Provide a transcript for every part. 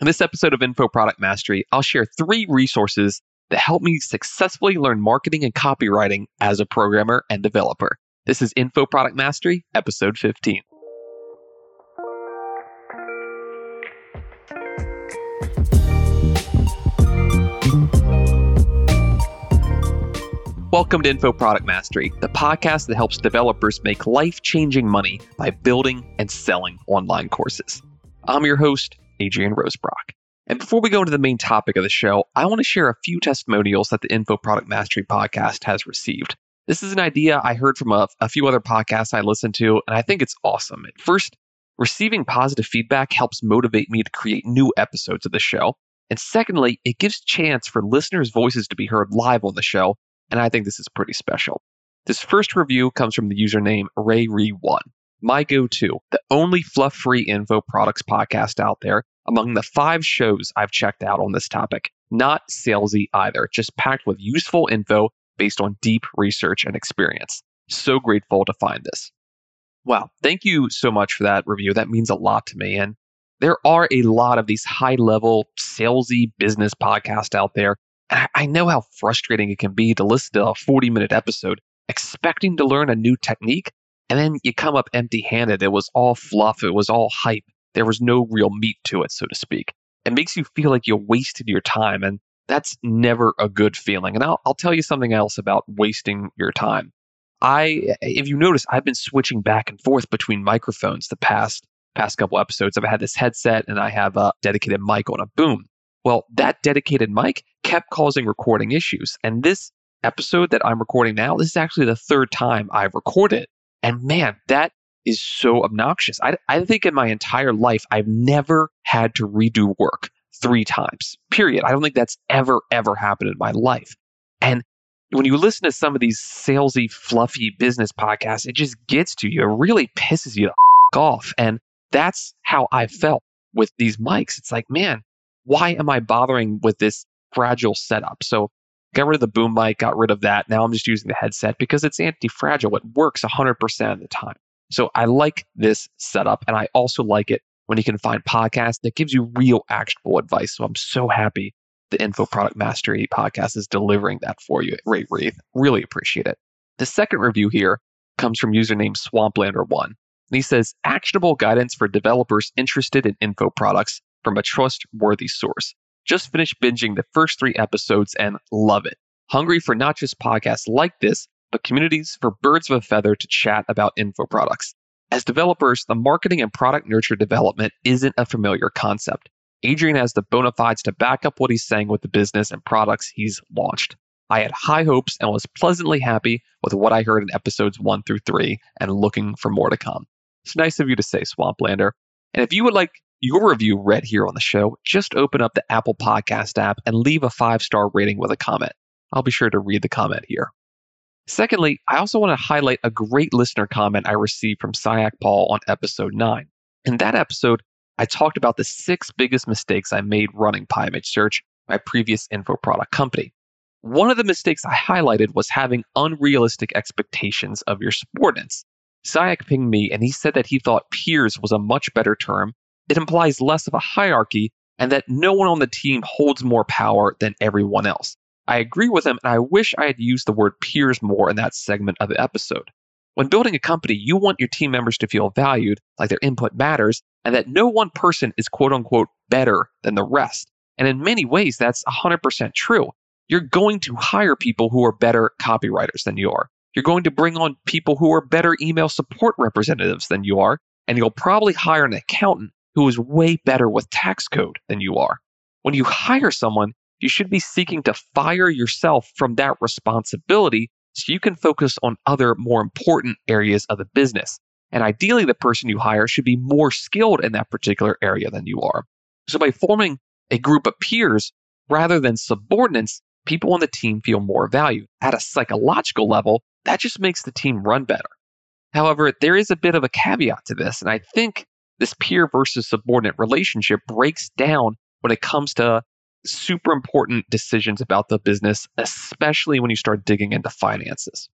In this episode of Info Product Mastery, I'll share three resources that help me successfully learn marketing and copywriting as a programmer and developer. This is Info Product Mastery, episode 15. Welcome to Info Product Mastery, the podcast that helps developers make life changing money by building and selling online courses. I'm your host, Adrian Rosebrock. And before we go into the main topic of the show, I want to share a few testimonials that the Info Product Mastery podcast has received. This is an idea I heard from a, a few other podcasts I listened to, and I think it's awesome. First, receiving positive feedback helps motivate me to create new episodes of the show. And secondly, it gives chance for listeners' voices to be heard live on the show, and I think this is pretty special. This first review comes from the username RayRe1 my go to, the only fluff free info products podcast out there among the five shows I've checked out on this topic. Not salesy either, just packed with useful info based on deep research and experience. So grateful to find this. Wow, thank you so much for that review. That means a lot to me. And there are a lot of these high level, salesy business podcasts out there. And I know how frustrating it can be to listen to a 40 minute episode expecting to learn a new technique and then you come up empty handed. It was all fluff, it was all hype. There was no real meat to it, so to speak. It makes you feel like you wasted your time. And that's never a good feeling. And I'll, I'll tell you something else about wasting your time. I, if you notice, I've been switching back and forth between microphones the past past couple episodes. I've had this headset and I have a dedicated mic on a boom. Well, that dedicated mic kept causing recording issues. And this episode that I'm recording now, this is actually the third time I've recorded and man, that is so obnoxious. I, I think in my entire life, I've never had to redo work three times, period. I don't think that's ever, ever happened in my life. And when you listen to some of these salesy, fluffy business podcasts, it just gets to you. It really pisses you off. And that's how I felt with these mics. It's like, man, why am I bothering with this fragile setup? So got rid of the boom mic, got rid of that. Now I'm just using the headset because it's anti fragile. It works 100% of the time. So I like this setup. And I also like it when you can find podcasts that gives you real actionable advice. So I'm so happy the Info Product Mastery podcast is delivering that for you. Ray Wreath. Really appreciate it. The second review here comes from username Swamplander1. And he says, actionable guidance for developers interested in info products from a trustworthy source. Just finished binging the first three episodes and love it. Hungry for not just podcasts like this, but communities for birds of a feather to chat about info products. As developers, the marketing and product nurture development isn't a familiar concept. Adrian has the bona fides to back up what he's saying with the business and products he's launched. I had high hopes and was pleasantly happy with what I heard in episodes one through three and looking for more to come. It's nice of you to say, Swamplander. And if you would like your review read here on the show, just open up the Apple Podcast app and leave a five star rating with a comment. I'll be sure to read the comment here. Secondly, I also want to highlight a great listener comment I received from Sayak Paul on episode 9. In that episode, I talked about the six biggest mistakes I made running PyImage Search, my previous info product company. One of the mistakes I highlighted was having unrealistic expectations of your subordinates. Sayak pinged me and he said that he thought peers was a much better term it implies less of a hierarchy and that no one on the team holds more power than everyone else. I agree with him, and I wish I had used the word peers more in that segment of the episode. When building a company, you want your team members to feel valued, like their input matters, and that no one person is quote unquote better than the rest. And in many ways, that's 100% true. You're going to hire people who are better copywriters than you are. You're going to bring on people who are better email support representatives than you are. And you'll probably hire an accountant who is way better with tax code than you are. When you hire someone, you should be seeking to fire yourself from that responsibility so you can focus on other more important areas of the business. And ideally, the person you hire should be more skilled in that particular area than you are. So by forming a group of peers rather than subordinates, people on the team feel more valued. At a psychological level, that just makes the team run better. However, there is a bit of a caveat to this, and I think this peer versus subordinate relationship breaks down when it comes to super important decisions about the business, especially when you start digging into finances.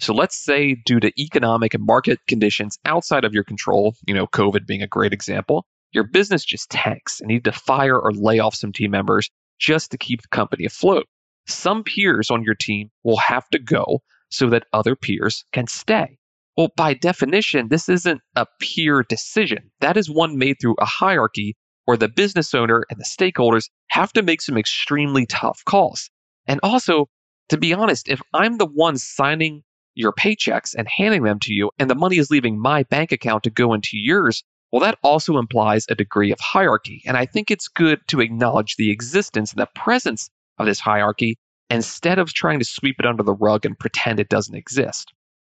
So let's say, due to economic and market conditions outside of your control, you know, COVID being a great example, your business just tanks and you need to fire or lay off some team members just to keep the company afloat. Some peers on your team will have to go so that other peers can stay. Well, by definition, this isn't a peer decision. That is one made through a hierarchy where the business owner and the stakeholders have to make some extremely tough calls. And also, to be honest, if I'm the one signing your paychecks and handing them to you, and the money is leaving my bank account to go into yours, well, that also implies a degree of hierarchy. And I think it's good to acknowledge the existence and the presence of this hierarchy instead of trying to sweep it under the rug and pretend it doesn't exist.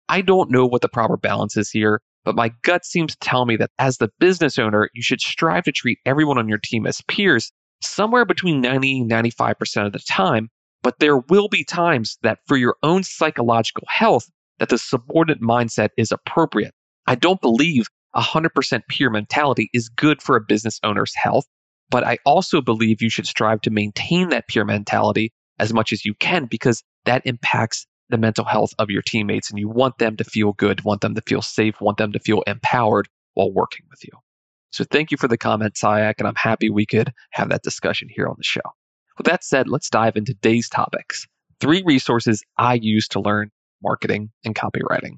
I don't know what the proper balance is here, but my gut seems to tell me that as the business owner, you should strive to treat everyone on your team as peers somewhere between 90 and 95% of the time. But there will be times that for your own psychological health, that the subordinate mindset is appropriate. I don't believe 100% peer mentality is good for a business owner's health, but I also believe you should strive to maintain that peer mentality as much as you can because that impacts the mental health of your teammates and you want them to feel good, want them to feel safe, want them to feel empowered while working with you. So thank you for the comment, Sayak, and I'm happy we could have that discussion here on the show. With that said, let's dive into today's topics. Three resources I use to learn marketing and copywriting.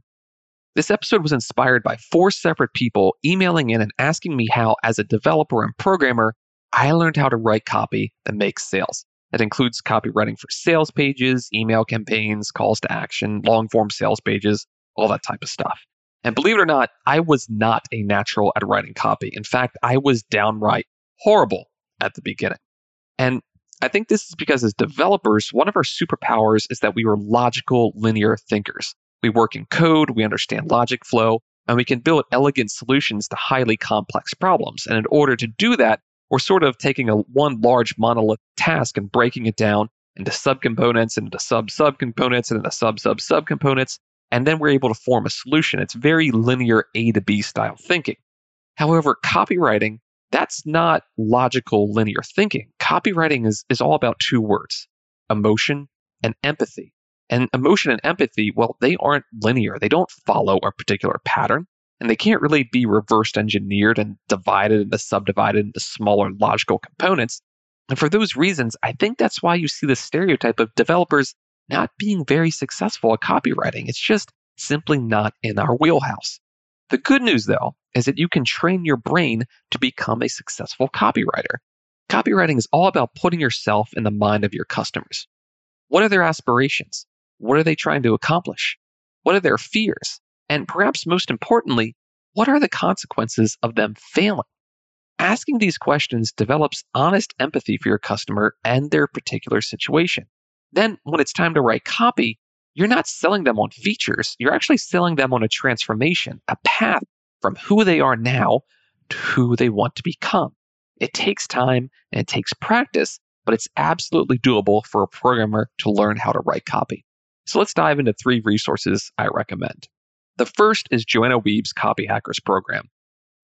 This episode was inspired by four separate people emailing in and asking me how, as a developer and programmer, I learned how to write copy that makes sales. That includes copywriting for sales pages, email campaigns, calls to action, long form sales pages, all that type of stuff. And believe it or not, I was not a natural at writing copy. In fact, I was downright horrible at the beginning. And I think this is because as developers, one of our superpowers is that we were logical, linear thinkers. We work in code, we understand logic flow, and we can build elegant solutions to highly complex problems. And in order to do that, we're sort of taking a one large monolith task and breaking it down into subcomponents, into sub subcomponents, and into sub sub subcomponents, and then we're able to form a solution. It's very linear A to B style thinking. However, copywriting, that's not logical linear thinking. Copywriting is, is all about two words emotion and empathy. And emotion and empathy, well, they aren't linear. They don't follow a particular pattern. And they can't really be reversed engineered and divided into subdivided into smaller logical components. And for those reasons, I think that's why you see the stereotype of developers not being very successful at copywriting. It's just simply not in our wheelhouse. The good news, though, is that you can train your brain to become a successful copywriter. Copywriting is all about putting yourself in the mind of your customers. What are their aspirations? What are they trying to accomplish? What are their fears? And perhaps most importantly, what are the consequences of them failing? Asking these questions develops honest empathy for your customer and their particular situation. Then, when it's time to write copy, you're not selling them on features. You're actually selling them on a transformation, a path from who they are now to who they want to become. It takes time and it takes practice, but it's absolutely doable for a programmer to learn how to write copy. So let's dive into three resources I recommend. The first is Joanna Wiebe's Copy Hackers program.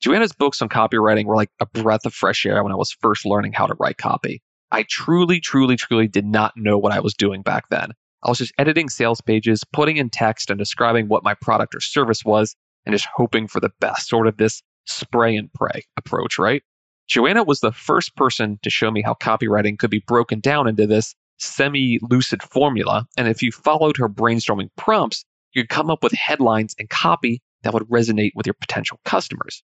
Joanna's books on copywriting were like a breath of fresh air when I was first learning how to write copy. I truly, truly, truly did not know what I was doing back then. I was just editing sales pages, putting in text, and describing what my product or service was, and just hoping for the best, sort of this spray and pray approach, right? Joanna was the first person to show me how copywriting could be broken down into this semi lucid formula. And if you followed her brainstorming prompts, you could come up with headlines and copy that would resonate with your potential customers.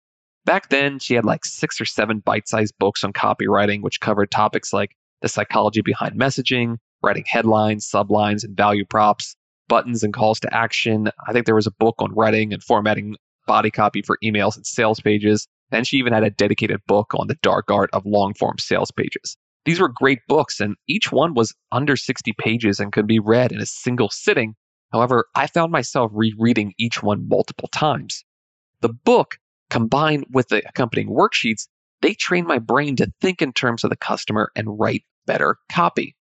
Back then, she had like six or seven bite sized books on copywriting, which covered topics like the psychology behind messaging, writing headlines, sublines, and value props, buttons and calls to action. I think there was a book on writing and formatting body copy for emails and sales pages. And she even had a dedicated book on the dark art of long form sales pages. These were great books, and each one was under 60 pages and could be read in a single sitting. However, I found myself rereading each one multiple times. The book, combined with the accompanying worksheets, they trained my brain to think in terms of the customer and write better copy.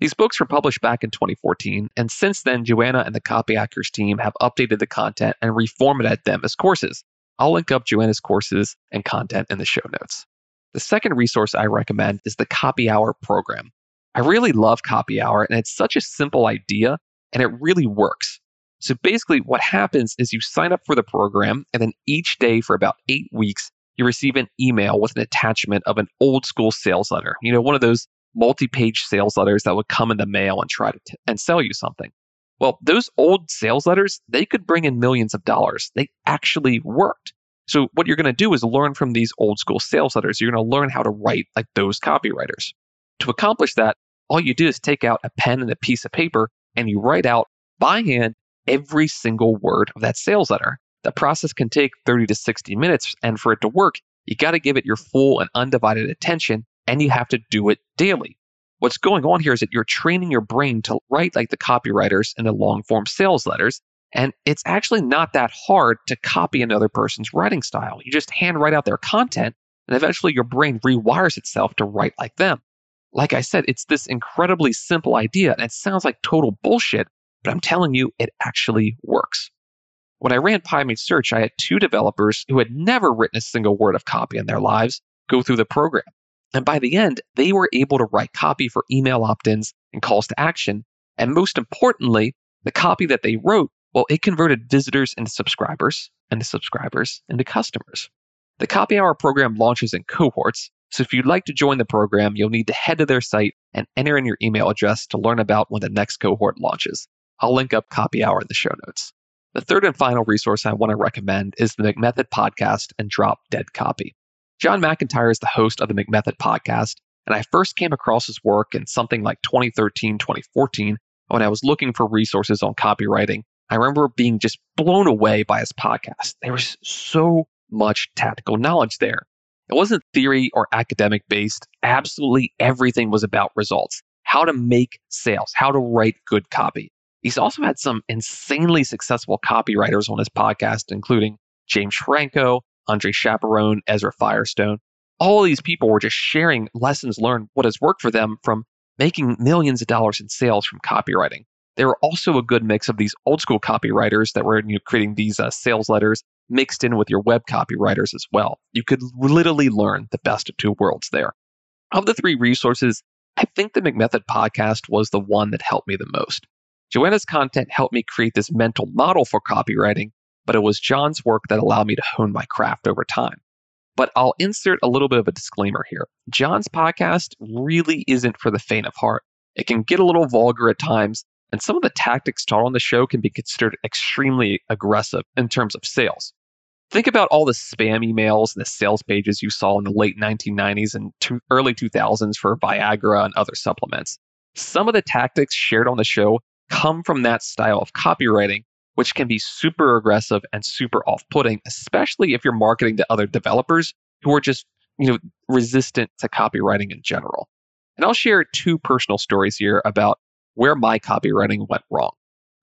These books were published back in 2014, and since then, Joanna and the Copy Hackers team have updated the content and reformatted them as courses. I'll link up Joanna's courses and content in the show notes. The second resource I recommend is the Copy Hour program. I really love Copy Hour, and it's such a simple idea, and it really works. So basically, what happens is you sign up for the program, and then each day for about eight weeks, you receive an email with an attachment of an old school sales letter. You know, one of those multi-page sales letters that would come in the mail and try to t- and sell you something. Well, those old sales letters, they could bring in millions of dollars. They actually worked. So what you're going to do is learn from these old school sales letters. You're going to learn how to write like those copywriters. To accomplish that, all you do is take out a pen and a piece of paper and you write out by hand every single word of that sales letter. The process can take 30 to 60 minutes. And for it to work, you got to give it your full and undivided attention and you have to do it daily. What's going on here is that you're training your brain to write like the copywriters in the long form sales letters. And it's actually not that hard to copy another person's writing style. You just hand write out their content, and eventually your brain rewires itself to write like them. Like I said, it's this incredibly simple idea, and it sounds like total bullshit, but I'm telling you, it actually works. When I ran Pie Search, I had two developers who had never written a single word of copy in their lives go through the program. And by the end, they were able to write copy for email opt ins and calls to action. And most importantly, the copy that they wrote, well, it converted visitors into subscribers and the subscribers into customers. The Copy Hour program launches in cohorts. So if you'd like to join the program, you'll need to head to their site and enter in your email address to learn about when the next cohort launches. I'll link up Copy Hour in the show notes. The third and final resource I want to recommend is the McMethod podcast and Drop Dead Copy. John McIntyre is the host of the McMethod podcast, and I first came across his work in something like 2013, 2014 when I was looking for resources on copywriting. I remember being just blown away by his podcast. There was so much tactical knowledge there. It wasn't theory or academic based. Absolutely everything was about results how to make sales, how to write good copy. He's also had some insanely successful copywriters on his podcast, including James Franco, Andre Chaperon, Ezra Firestone. All these people were just sharing lessons learned, what has worked for them from making millions of dollars in sales from copywriting. There were also a good mix of these old school copywriters that were you know, creating these uh, sales letters mixed in with your web copywriters as well. You could literally learn the best of two worlds there. Of the three resources, I think the McMethod podcast was the one that helped me the most. Joanna's content helped me create this mental model for copywriting but it was John's work that allowed me to hone my craft over time. But I'll insert a little bit of a disclaimer here. John's podcast really isn't for the faint of heart. It can get a little vulgar at times, and some of the tactics taught on the show can be considered extremely aggressive in terms of sales. Think about all the spam emails and the sales pages you saw in the late 1990s and early 2000s for Viagra and other supplements. Some of the tactics shared on the show come from that style of copywriting which can be super aggressive and super off-putting, especially if you're marketing to other developers who are just, you know, resistant to copywriting in general. And I'll share two personal stories here about where my copywriting went wrong.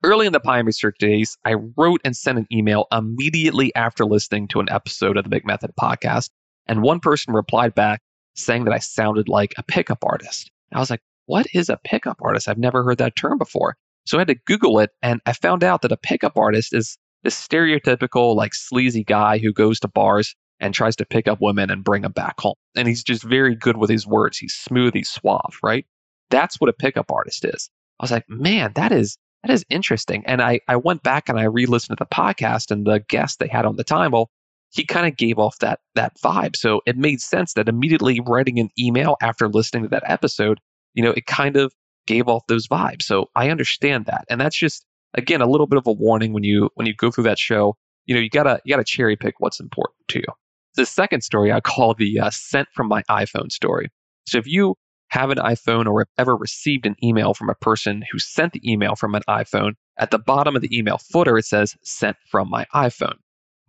Early in the PyImage Search days, I wrote and sent an email immediately after listening to an episode of the McMethod podcast, and one person replied back saying that I sounded like a pickup artist. I was like, what is a pickup artist? I've never heard that term before. So I had to Google it and I found out that a pickup artist is this stereotypical, like sleazy guy who goes to bars and tries to pick up women and bring them back home. And he's just very good with his words. He's smooth, he's suave, right? That's what a pickup artist is. I was like, man, that is that is interesting. And I, I went back and I re-listened to the podcast and the guest they had on the time. Well, he kind of gave off that that vibe. So it made sense that immediately writing an email after listening to that episode, you know, it kind of gave off those vibes. So I understand that. And that's just again a little bit of a warning when you when you go through that show. You know, you gotta you gotta cherry pick what's important to you. The second story I call the uh, sent from my iPhone story. So if you have an iPhone or have ever received an email from a person who sent the email from an iPhone, at the bottom of the email footer it says sent from my iPhone.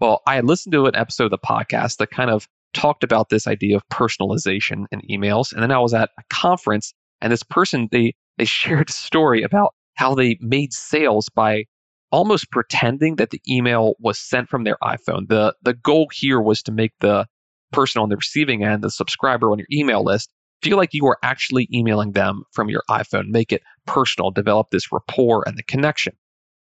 Well, I had listened to an episode of the podcast that kind of talked about this idea of personalization in emails. And then I was at a conference and this person, they they shared a story about how they made sales by almost pretending that the email was sent from their iPhone. The the goal here was to make the person on the receiving end, the subscriber on your email list, feel like you are actually emailing them from your iPhone, make it personal, develop this rapport and the connection.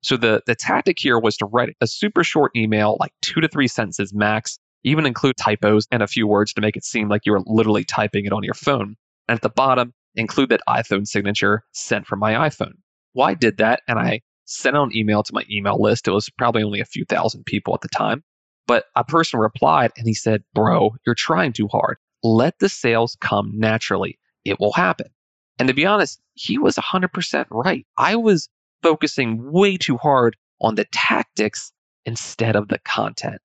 So the, the tactic here was to write a super short email, like two to three sentences max, even include typos and a few words to make it seem like you were literally typing it on your phone. And at the bottom, include that iPhone signature sent from my iPhone. Well, did that and I sent out an email to my email list. It was probably only a few thousand people at the time. But a person replied and he said, Bro, you're trying too hard. Let the sales come naturally. It will happen. And to be honest, he was 100% right. I was focusing way too hard on the tactics instead of the content.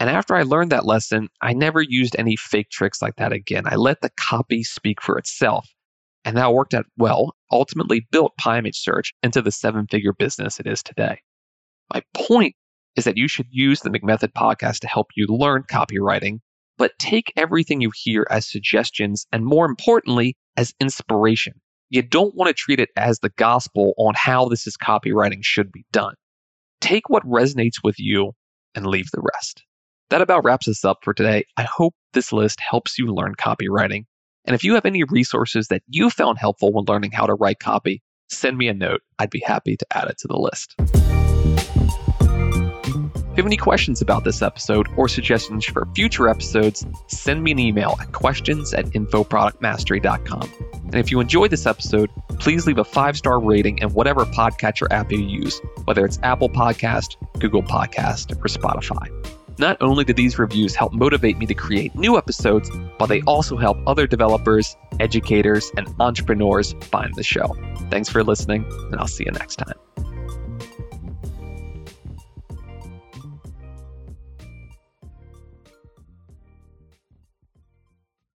And after I learned that lesson, I never used any fake tricks like that again. I let the copy speak for itself. And that worked out well, ultimately built Image Search into the seven figure business it is today. My point is that you should use the McMethod podcast to help you learn copywriting, but take everything you hear as suggestions and more importantly, as inspiration. You don't want to treat it as the gospel on how this is copywriting should be done. Take what resonates with you and leave the rest. That about wraps us up for today. I hope this list helps you learn copywriting. And if you have any resources that you found helpful when learning how to write copy, send me a note. I'd be happy to add it to the list. If you have any questions about this episode or suggestions for future episodes, send me an email at questions at infoproductmastery.com. And if you enjoyed this episode, please leave a five star rating in whatever podcatcher app you use, whether it's Apple Podcast, Google Podcast, or Spotify. Not only do these reviews help motivate me to create new episodes, but they also help other developers, educators, and entrepreneurs find the show. Thanks for listening, and I'll see you next time.